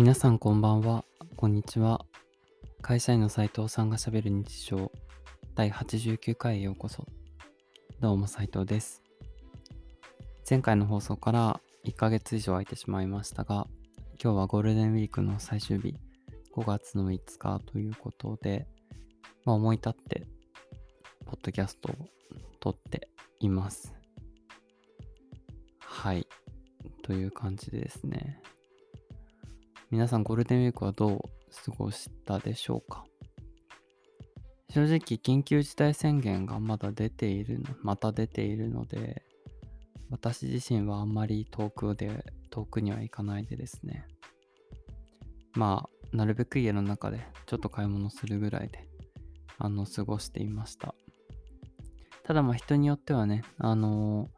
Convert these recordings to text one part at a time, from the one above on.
皆さんこんばんは、こんにちは。会社員の斉藤さんがしゃべる日常第89回へようこそ。どうも斉藤です。前回の放送から1ヶ月以上空いてしまいましたが、今日はゴールデンウィークの最終日、5月の5日ということで、まあ、思い立って、ポッドキャストを撮っています。はい。という感じでですね。皆さんゴールデンウィークはどう過ごしたでしょうか？正直緊急事態宣言がまだ出ているのまた出ているので私自身はあんまり遠くで遠くには行かないでですね。まあなるべく家の中でちょっと買い物するぐらいであの過ごしていました。ただまあ人によってはねあの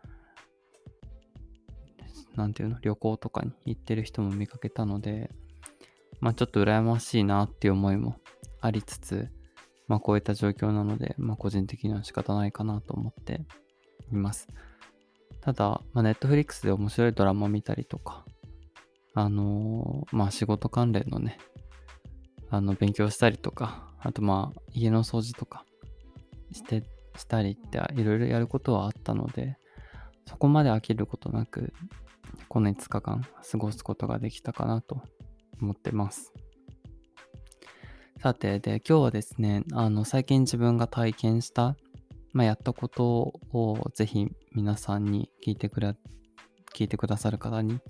なんていうの旅行とかに行ってる人も見かけたのでまあちょっと羨ましいなっていう思いもありつつ、まあこういった状況なので、まあ個人的には仕方ないかなと思っています。ただ、まあネットフリックスで面白いドラマ見たりとか、あのーまあ仕事関連のね、あの勉強したりとか、あとまあ家の掃除とかして、したりっていろいろやることはあったので、そこまで飽きることなく、この5日間過ごすことができたかなと思ってます。さて、で、今日はですね、あの、最近自分が体験した、まあ、やったことをぜひ皆さんに聞いてくれ、聞いてくださる方に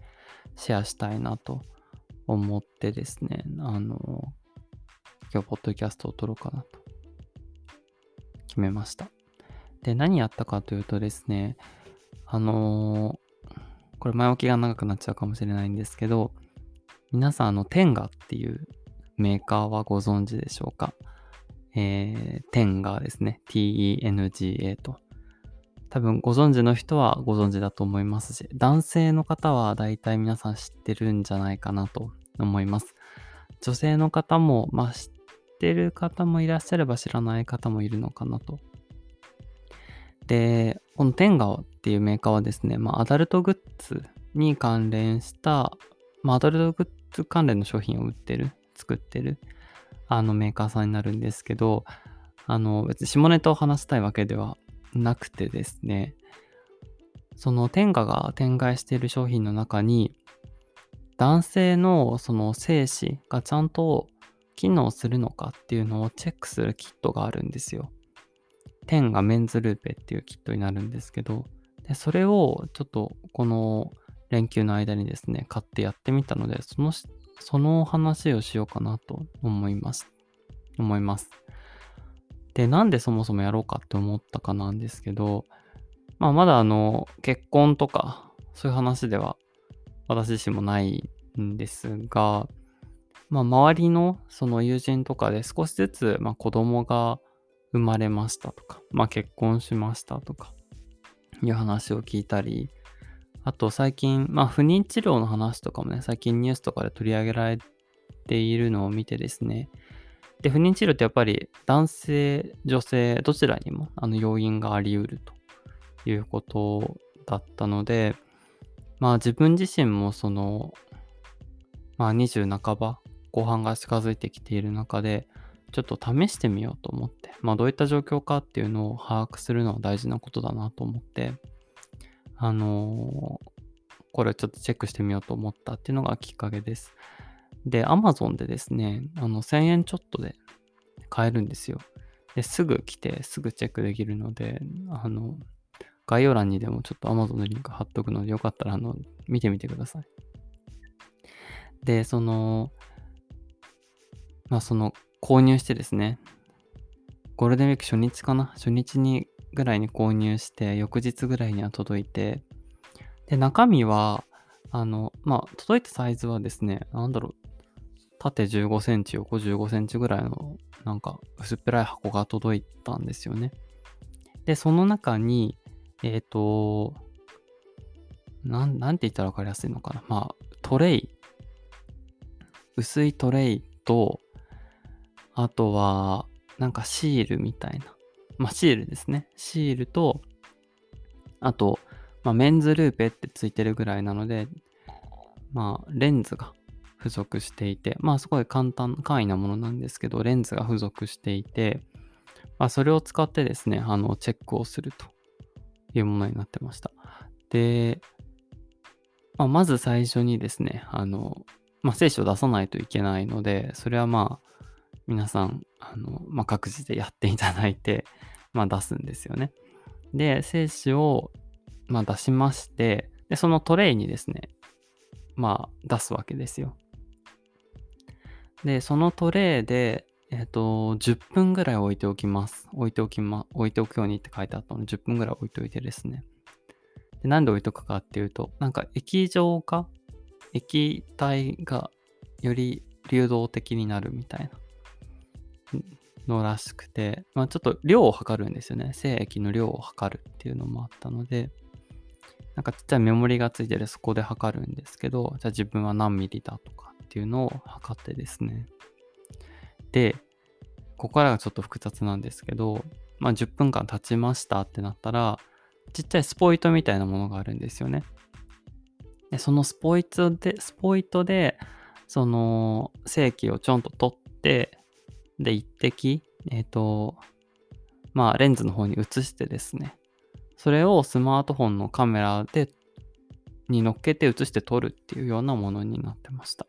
シェアしたいなと思ってですね、あの、今日、ポッドキャストを撮ろうかなと決めました。で、何やったかというとですね、あのこれ前置きが長くなっちゃうかもしれないんですけど、皆さん、あの、テンガっていうメーカーはご存知でしょうか？えー、テンガですね。T-E-N-G-A と。多分ご存知の人はご存知だと思いますし、男性の方は大体皆さん知ってるんじゃないかなと思います。女性の方も、まあ知ってる方もいらっしゃれば知らない方もいるのかなと。で、このテンガっていうメーカーはですね、まあアダルトグッズに関連した、まあアダルトグッズ関連の商品を売ってる、作ってる、あのメーカーさんになるんですけど、あの別に下ネタを話したいわけではなくてですね、その天下が展開している商品の中に、男性のその精子がちゃんと機能するのかっていうのをチェックするキットがあるんですよ。天がメンズルーペっていうキットになるんですけど、でそれをちょっとこの連休の間にですね、買ってやってみたので、そのその話をしようかなと思います。思います。で、なんでそもそもやろうかって思ったかなんですけど、まあまだあの、結婚とか、そういう話では私自身もないんですが、まあ周りのその友人とかで少しずつ、まあ子供が生まれましたとか、まあ結婚しましたとか、いう話を聞いたり、あと最近、まあ不妊治療の話とかもね、最近ニュースとかで取り上げられているのを見てですね。で、不妊治療ってやっぱり男性、女性、どちらにもあの要因があり得るということだったので、まあ自分自身もその、まあ20半ば、後半が近づいてきている中で、ちょっと試してみようと思って、まあどういった状況かっていうのを把握するのは大事なことだなと思って、あのこれをちょっとチェックしてみようと思ったっていうのがきっかけです。で、Amazon でですね、あの1000円ちょっとで買えるんですよ。で、すぐ来て、すぐチェックできるので、あの、概要欄にでもちょっと Amazon のリンク貼っとくので、よかったら、あの、見てみてください。で、その、まあ、その、購入してですね、ゴールデンウィーク初日かな？初日にぐらいに購入して、翌日ぐらいには届いて、で、中身は、あの、まあ、届いたサイズはですね、なんだろう、縦15センチ、横15センチぐらいの、なんか、薄っぺらい箱が届いたんですよね。で、その中に、えっ、と、なん、なんて言ったらわかりやすいのかな。まあ、トレイ、薄いトレイと、あとは、なんかシールみたいな。まあ、シールですね。シールと、あと、まあ、メンズルーペってついてるぐらいなので、まあ、レンズが付属していて、まあすごい簡単、簡易なものなんですけど、レンズが付属していて、まあそれを使ってですね、あの、チェックをするというものになってました。で、まあ、まず最初にですね、あの、まあ、聖書を出さないといけないので、それはまあ、皆さん、あの、まあ、各自でやっていただいて、まあ、出すんですよね。で、聖書を、まあ、出しまして、で、そのトレイにですね、まあ、出すわけですよ。で、そのトレイで、えっ、ー、と、10分ぐらい置いておきます。置いておきま、置いておくようにって書いてあったので、10分ぐらい置いておいてですね。で、なんで置いとくかっていうと、なんか液状化液体がより流動的になるみたいなのらしくて、まあちょっと量を測るんですよね。精液の量を測るっていうのもあったので、なんかちっちゃいメモリがついてるそこで測るんですけど、じゃあ自分は何ミリだとかっていうのを測ってですね。で、ここからがちょっと複雑なんですけど、まあ10分間経ちましたってなったら、ちっちゃいスポイトみたいなものがあるんですよね。でそのスポイトで、スポイトで、その正規をちょんと取って、で、一滴、えっ、ー、と、まあ、レンズの方に移してですね、それをスマートフォンのカメラで、に乗っけて移して撮るっていうようなものになってました。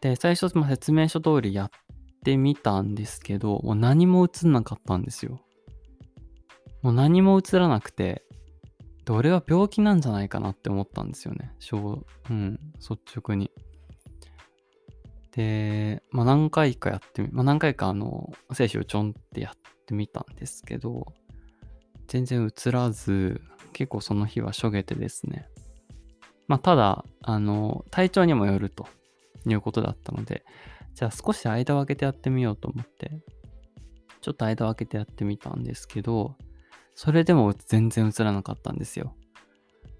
で、最初、まあ、説明書通りやってみたんですけど、もう何も映んなかったんですよ。もう何も映らなくて、で、俺は病気なんじゃないかなって思ったんですよね。うん、率直に。で、まあ何回かやってみ、まあ何回かあの、精子をちょんってやってみたんですけど、全然映らず、結構その日はしょげてですね。まあただ、あの、体調にもよるということだったので、じゃあ少し間を空けてやってみようと思って、ちょっと間を空けてやってみたんですけど、それでも全然映らなかったんですよ。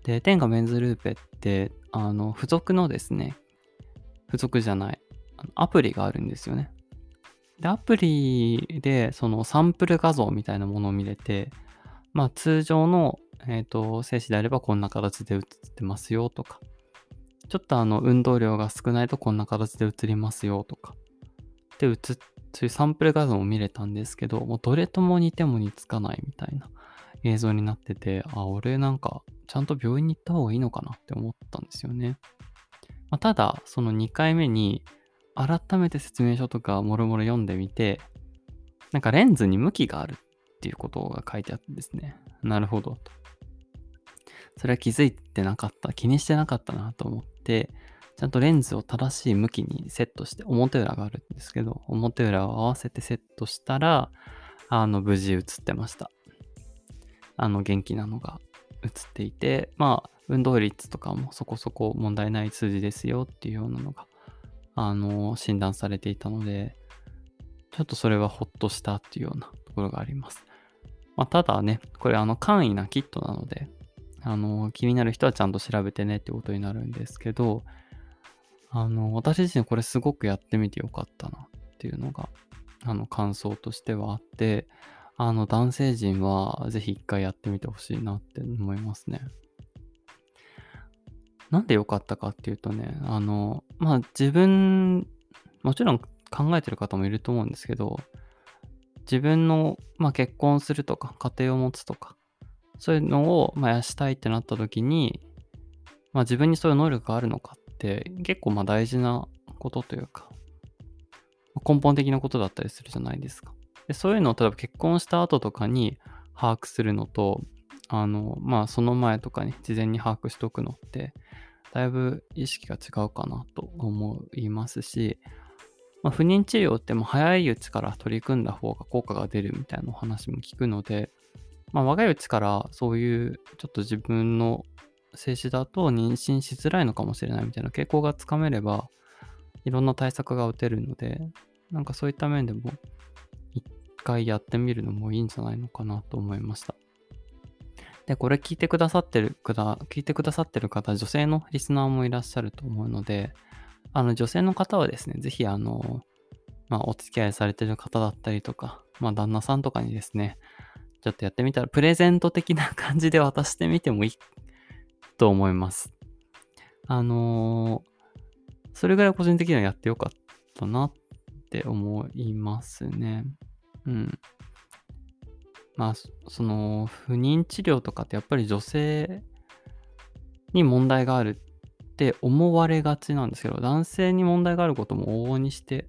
で、天下メンズルーペって、あの、付属のですね、付属じゃない、アプリがあるんですよね。で、アプリで、そのサンプル画像みたいなものを見れて、まあ、通常の、えっ、ー、と、静止であればこんな形で映ってますよとか、ちょっとあの、運動量が少ないとこんな形で映りますよとか、で、映っそういうサンプル画像も見れたんですけど、もうどれとも似ても似つかないみたいな映像になってて、あ、俺なんかちゃんと病院に行った方がいいのかなって思ったんですよね。まあ、ただ、その2回目に改めて説明書とかもろもろ読んでみて、なんかレンズに向きがあるっていうことが書いてあってですね。なるほどと。それは気づいてなかった、気にしてなかったなと思って、ちゃんとレンズを正しい向きにセットして、表裏があるんですけど、表裏を合わせてセットしたら、あの、無事映ってました。あの元気なのが映っていて、まあ、運動率とかもそこそこ問題ない数字ですよっていうようなのが、あの、診断されていたので、ちょっとそれはほっとしたっていうようなところがあります。まあ、ただね、これあの簡易なキットなので、あの、気になる人はちゃんと調べてねってことになるんですけど、あの、私自身これすごくやってみてよかったなっていうのが、あの、感想としてはあって、あの、男性陣はぜひ一回やってみてほしいなって思いますね。なんで良かったかっていうとね、あの、まあ自分、もちろん考えてる方もいると思うんですけど、自分の、まあ、結婚するとか、家庭を持つとか、そういうのを、まあ、やしたいってなった時に、まあ、自分にそういう能力があるのかって結構まあ大事なことというか、根本的なことだったりするじゃないですか。でそういうのを例えば結婚した後とかに把握するのと、あの、まあその前とかに事前に把握しておくのって、だいぶ意識が違うかなと思いますし、まあ、不妊治療っても早いうちから取り組んだ方が効果が出るみたいなお話も聞くので、まあ、若いうちからそういうちょっと自分の精子だと妊娠しづらいのかもしれないみたいな傾向がつかめれば、いろんな対策が打てるので、なんかそういった面でも一回やってみるのもいいんじゃないのかなと思いました。で、これ聞いてくださってる方、聞いてくださってる方、女性のリスナーもいらっしゃると思うので、あの、女性の方はですね、ぜひ、あの、まあ、お付き合いされてる方だったりとか、まあ、旦那さんとかにですね、ちょっとやってみたら、プレゼント的な感じで渡してみてもいいと思います。あのー、それぐらい個人的にはやってよかったなって思いますね。うん。まあ、その、不妊治療とかってやっぱり女性に問題があるって思われがちなんですけど、男性に問題があることも往々にして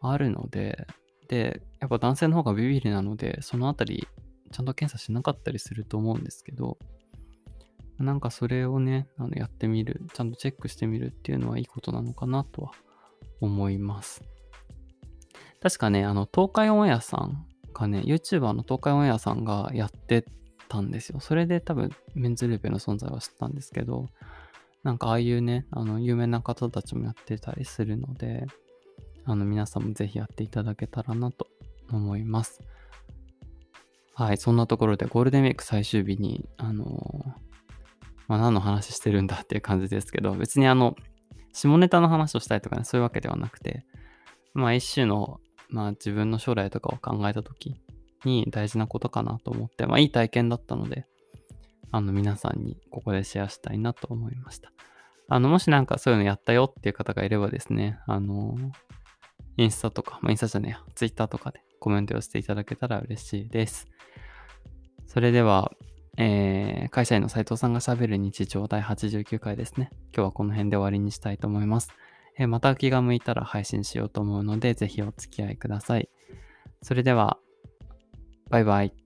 あるので、で、やっぱ男性の方がビビりなので、そのあたり、ちゃんと検査しなかったりすると思うんですけど、なんかそれをね、あのやってみる、ちゃんとチェックしてみるっていうのはいいことなのかなとは思います。確かね、あの、東海オンエアさんがね、YouTuber の東海オンエアさんがやってたんですよ。それで多分メンズルーペの存在は知ったんですけど、なんかああいうね、あの、有名な方たちもやってたりするので、あの、皆さんもぜひやっていただけたらなと思います。はい、そんなところでゴールデンウィーク最終日に、あのーまあ、何の話してるんだっていう感じですけど、別にあの、下ネタの話をしたいとかね、そういうわけではなくて、まあ一種の、まあ自分の将来とかを考えた時に大事なことかなと思って、まあいい体験だったので、あの皆さんにここでシェアしたいなと思いました。あの、もしなんかそういうのやったよっていう方がいればですね、あの、インスタとか、まあインスタじゃねえや、ツイッターとかでコメントをしていただけたら嬉しいです。それでは、えー、会社員の斉藤さんが喋る日常第89回ですね。今日はこの辺で終わりにしたいと思います。え、また気が向いたら配信しようと思うので、ぜひお付き合いください。それでは、バイバイ。